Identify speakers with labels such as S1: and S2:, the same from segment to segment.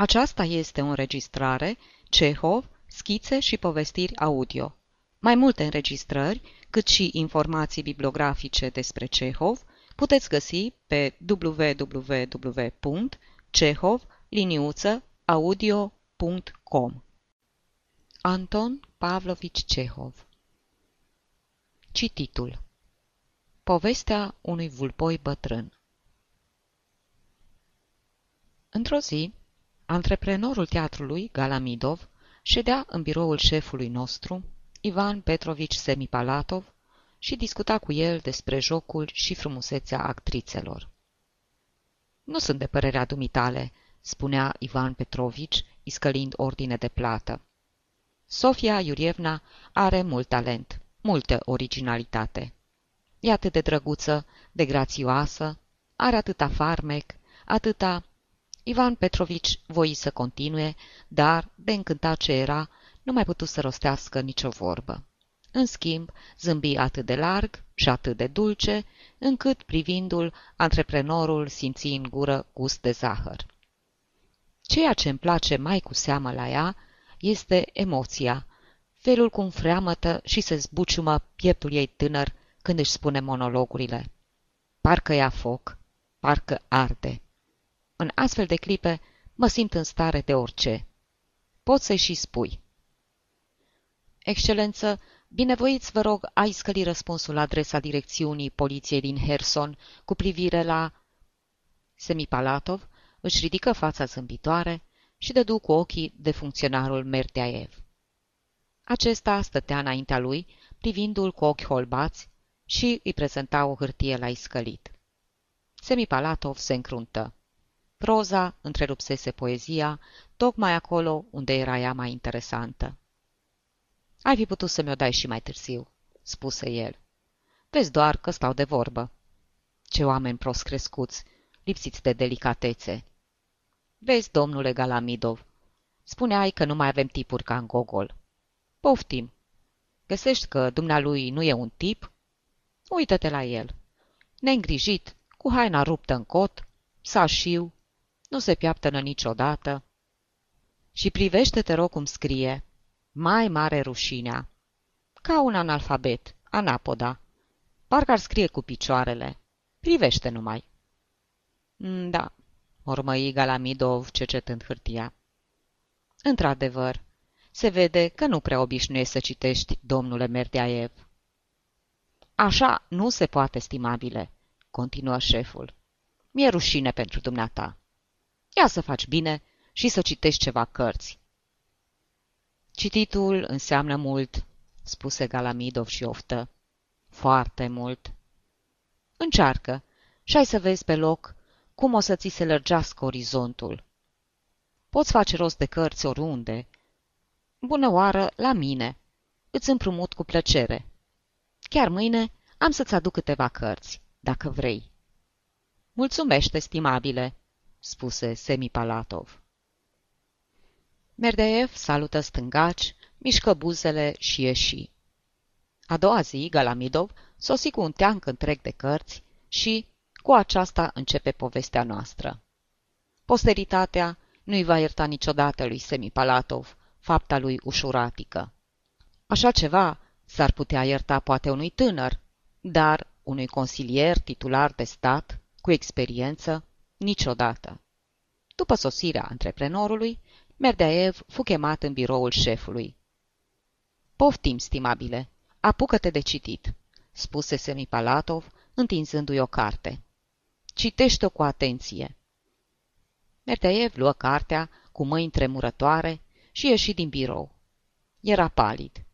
S1: Aceasta este o înregistrare Cehov, schițe și povestiri audio. Mai multe înregistrări, cât și informații bibliografice despre Cehov, puteți găsi pe www.cehov-audio.com Anton Pavlovich Cehov. Cititul. Povestea unui vulpoi bătrân. Într-o zi, antreprenorul teatrului, Galamidov, ședea în biroul șefului nostru, Ivan Petrovici Semipalatov, și discuta cu el despre jocul și frumusețea actrițelor. Nu sunt de părerea dumitale, spunea Ivan Petrovici, iscălind ordine de plată. Sofia Iurievna are mult talent, multă originalitate. E atât de drăguță, de grațioasă, are atâta farmec, atâta Ivan Petrovici voi să continue, dar, de încântat ce era, nu mai putut să rostească nicio vorbă. În schimb, zâmbi atât de larg și atât de dulce, încât, privindu-l, antreprenorul simți în gură gust de zahăr. Ceea ce îmi place mai cu seamă la ea este emoția, felul cum freamătă și se zbuciumă pieptul ei tânăr când își spune monologurile. Parcă ia foc, parcă arde. În astfel de clipe mă simt în stare de orice. Poți să-i și spui. Excelență, binevoiți vă rog ai scăli răspunsul la adresa direcțiunii poliției din Herson cu privire la... Semipalatov își ridică fața zâmbitoare și dădu cu ochii de funcționarul Merteaev. Acesta stătea înaintea lui, privindu-l cu ochi holbați și îi prezenta o hârtie la iscălit. Semipalatov se încruntă. Proza întrerupsese poezia, tocmai acolo unde era ea mai interesantă. Ai fi putut să mi-o dai și mai târziu, spuse el. Vezi doar că stau de vorbă. Ce oameni prost crescuți, lipsiți de delicatețe. Vezi, domnule Galamidov, spuneai că nu mai avem tipuri ca în Gogol. Poftim. Găsești că dumnealui nu e un tip? Uită-te la el. Neîngrijit, cu haina ruptă în cot, sașiu, nu se piaptănă niciodată. Și privește, te rog, cum scrie. Mai mare rușinea. Ca un analfabet, anapoda. Parcă ar scrie cu picioarele. Privește numai. Mm, da, mormăi Galamidov cercetând hârtia. Într-adevăr, se vede că nu prea obișnuiești să citești, domnule Merdeaev. Așa nu se poate, stimabile, continuă șeful. Mi-e rușine pentru dumneata. Ia să faci bine și să citești ceva cărți. Cititul înseamnă mult, spuse Galamidov și oftă. Foarte mult. Încearcă și ai să vezi pe loc cum o să ți se lărgească orizontul. Poți face rost de cărți oriunde. Bună oară la mine. Îți împrumut cu plăcere. Chiar mâine am să-ți aduc câteva cărți, dacă vrei. Mulțumește, stimabile, spuse Semipalatov. Merdeev salută stângaci, mișcă buzele și ieși. A doua zi, Galamidov sosi cu un teanc întreg de cărți și, cu aceasta începe povestea noastră. Posteritatea nu-i va ierta niciodată lui Semipalatov fapta lui ușuratică. Așa ceva s-ar putea ierta poate unui tânăr, dar unui consilier titular de stat, cu experiență, niciodată. După sosirea antreprenorului, Merdeaev fu chemat în biroul șefului. Poftim, stimabile, apucă-te de citit, spuse Semipalatov, întinzându-i o carte. Citește-o cu atenție. Merdeaev luă cartea cu mâini tremurătoare și ieși din birou. Era palid.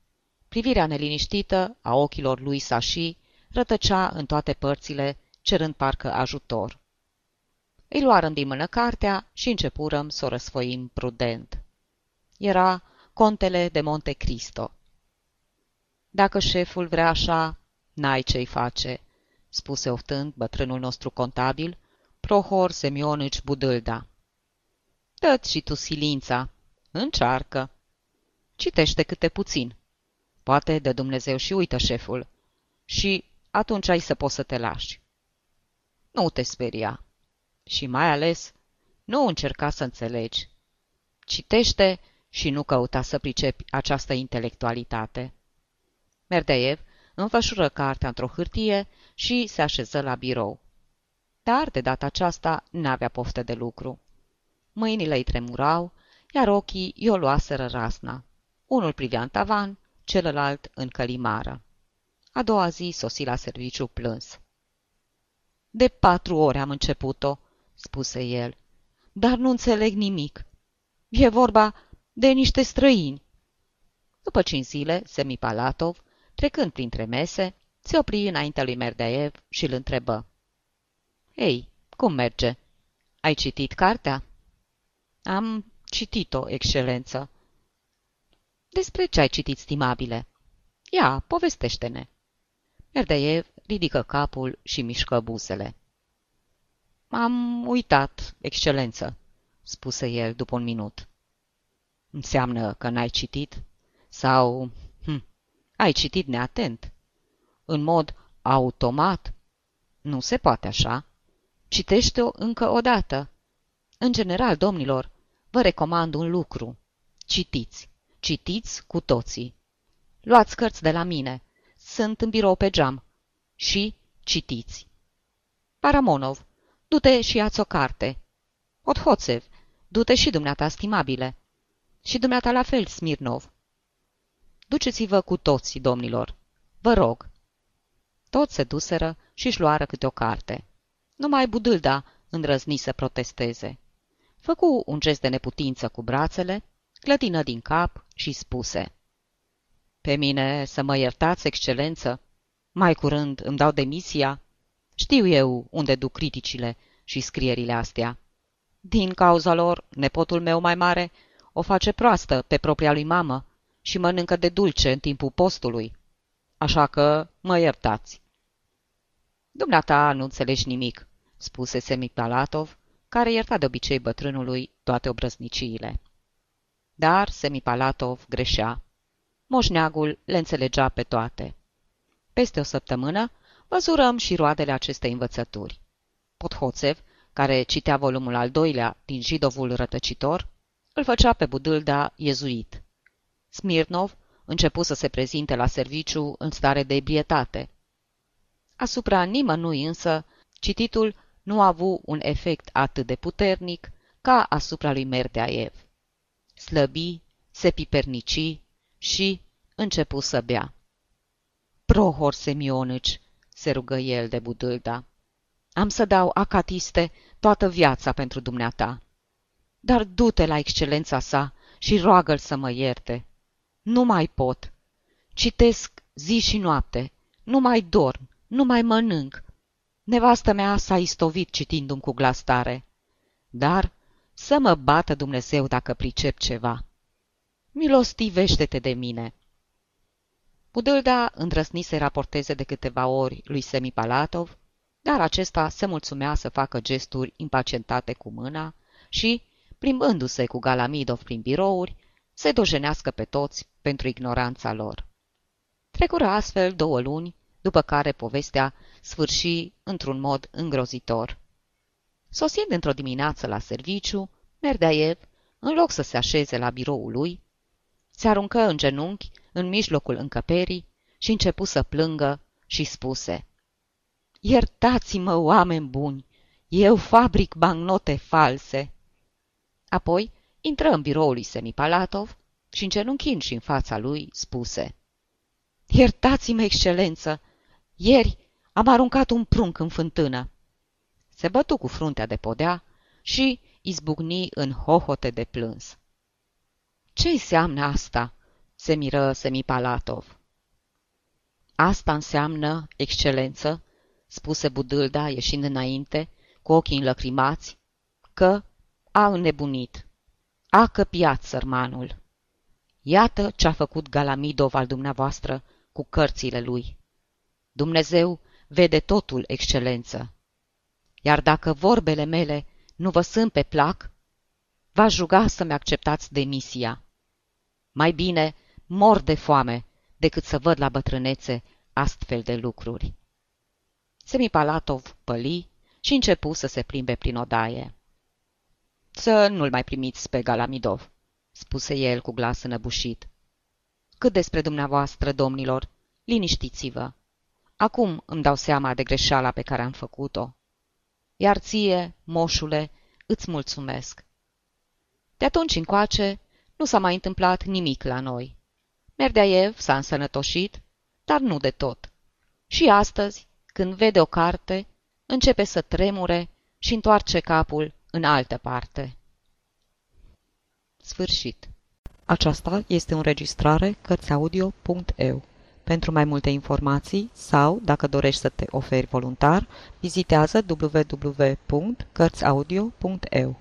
S1: Privirea neliniștită a ochilor lui Sashi rătăcea în toate părțile, cerând parcă ajutor. Îi luară din mână cartea și începurăm să o răsfoim prudent. Era contele de Monte Cristo. Dacă șeful vrea așa, n-ai ce-i face, spuse oftând bătrânul nostru contabil, Prohor Semionici Budâlda. Dă-ți și tu silința. Încearcă. Citește câte puțin. Poate de Dumnezeu și uită șeful. Și atunci ai să poți să te lași. Nu te speria. Și mai ales, nu încerca să înțelegi. Citește și nu căuta să pricepi această intelectualitate. Merdeev înfășură cartea într-o hârtie și se așeză la birou. Dar, de data aceasta, n-avea poftă de lucru. Mâinile îi tremurau, iar ochii i-o luaseră rasna. Unul privea în tavan, celălalt în călimară. A doua zi sosi la serviciu plâns. De patru ore am început-o, spuse el, dar nu înțeleg nimic. E vorba de niște străini. După cinci zile, Semipalatov, trecând printre mese, se opri înaintea lui Merdeev și îl întrebă. Ei, cum merge? Ai citit cartea?" Am citit-o, excelență." Despre ce ai citit, stimabile?" Ia, povestește-ne." Merdeev ridică capul și mișcă buzele. Am uitat, excelență," spuse el după un minut. Înseamnă că n-ai citit? Sau... Hm, ai citit neatent? În mod automat? Nu se poate așa. Citește-o încă o dată. În general, domnilor, vă recomand un lucru. Citiți. Citiți cu toții. Luați cărți de la mine. Sunt în birou pe geam. Și citiți. Paramonov, du-te și ia o carte. Othoțev, du-te și dumneata, stimabile. Și dumneata la fel, Smirnov. Duceți-vă cu toții, domnilor. Vă rog. Toți se duseră și-și luară câte o carte. Numai Budâlda îndrăzni să protesteze. Făcu un gest de neputință cu brațele, clătină din cap și spuse Pe mine să mă iertați, excelență, mai curând îmi dau demisia. Știu eu unde duc criticile și scrierile astea. Din cauza lor, nepotul meu mai mare o face proastă pe propria lui mamă și mănâncă de dulce în timpul postului. Așa că mă iertați. Dumneata nu înțelegi nimic, spuse Semipalatov, care ierta de obicei bătrânului toate obrăzniciile. Dar Semipalatov greșea. Moșneagul le înțelegea pe toate. Peste o săptămână văzurăm și roadele acestei învățături. Pothoțev, care citea volumul al doilea din Jidovul rătăcitor, îl făcea pe Budâlda iezuit. Smirnov începu să se prezinte la serviciu în stare de ebrietate. Asupra nimănui însă, cititul nu a avut un efect atât de puternic ca asupra lui Merdeaev. Slăbi, se pipernici și începu să bea. Prohor Semionici, se rugă el de Budâlda, am să dau acatiste toată viața pentru dumneata. Dar du-te la excelența sa și roagă-l să mă ierte. Nu mai pot. Citesc zi și noapte. Nu mai dorm. Nu mai mănânc. Nevastă mea s-a istovit citindu-mi cu glas tare. Dar să mă bată Dumnezeu dacă pricep ceva. Milostivește-te de mine. Budâlda îndrăsni să raporteze de câteva ori lui Semipalatov, dar acesta se mulțumea să facă gesturi impacientate cu mâna și, plimbându-se cu Galamidov prin birouri, se dojenească pe toți pentru ignoranța lor. Trecură astfel două luni, după care povestea sfârși într-un mod îngrozitor. Sosind într-o dimineață la serviciu, Merdeaev, în loc să se așeze la biroul lui, se aruncă în genunchi în mijlocul încăperii și începu să plângă și spuse Iertați-mă, oameni buni, eu fabric bancnote false. Apoi intră în biroul lui Semipalatov și, îngenunchind și în fața lui, spuse Iertați-mă, excelență, ieri am aruncat un prunc în fântână. Se bătu cu fruntea de podea și izbucni în hohote de plâns. Ce înseamnă asta?" Se miră Semipalatov. Asta înseamnă, excelență, spuse Budâlda ieșind înainte, cu ochii înlăcrimați, că a înnebunit. A căpiat sărmanul. Iată ce a făcut Galamidov al dumneavoastră cu cărțile lui. Dumnezeu vede totul, excelență. Iar dacă vorbele mele nu vă sunt pe plac, v-aș ruga să-mi acceptați demisia. Mai bine mor de foame decât să văd la bătrânețe astfel de lucruri. Semipalatov păli și începu să se plimbe prin odaie. Să nu-l mai primiți pe Galamidov, spuse el cu glas înăbușit. Cât despre dumneavoastră, domnilor, liniștiți-vă. Acum îmi dau seama de greșeala pe care am făcut-o. Iar ție, moșule, îți mulțumesc. De atunci încoace, nu s-a mai întâmplat nimic la noi. Merdeaev s-a însănătoșit, dar nu de tot. Și astăzi, când vede o carte, începe să tremure și întoarce capul în altă parte. Sfârșit. Aceasta este o înregistrare Cărțiaudio.eu. Pentru mai multe informații sau, dacă dorești să te oferi voluntar, vizitează www.cărțiaudio.eu.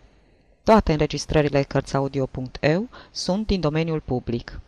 S1: Toate înregistrările Cărțiaudio.eu sunt din domeniul public.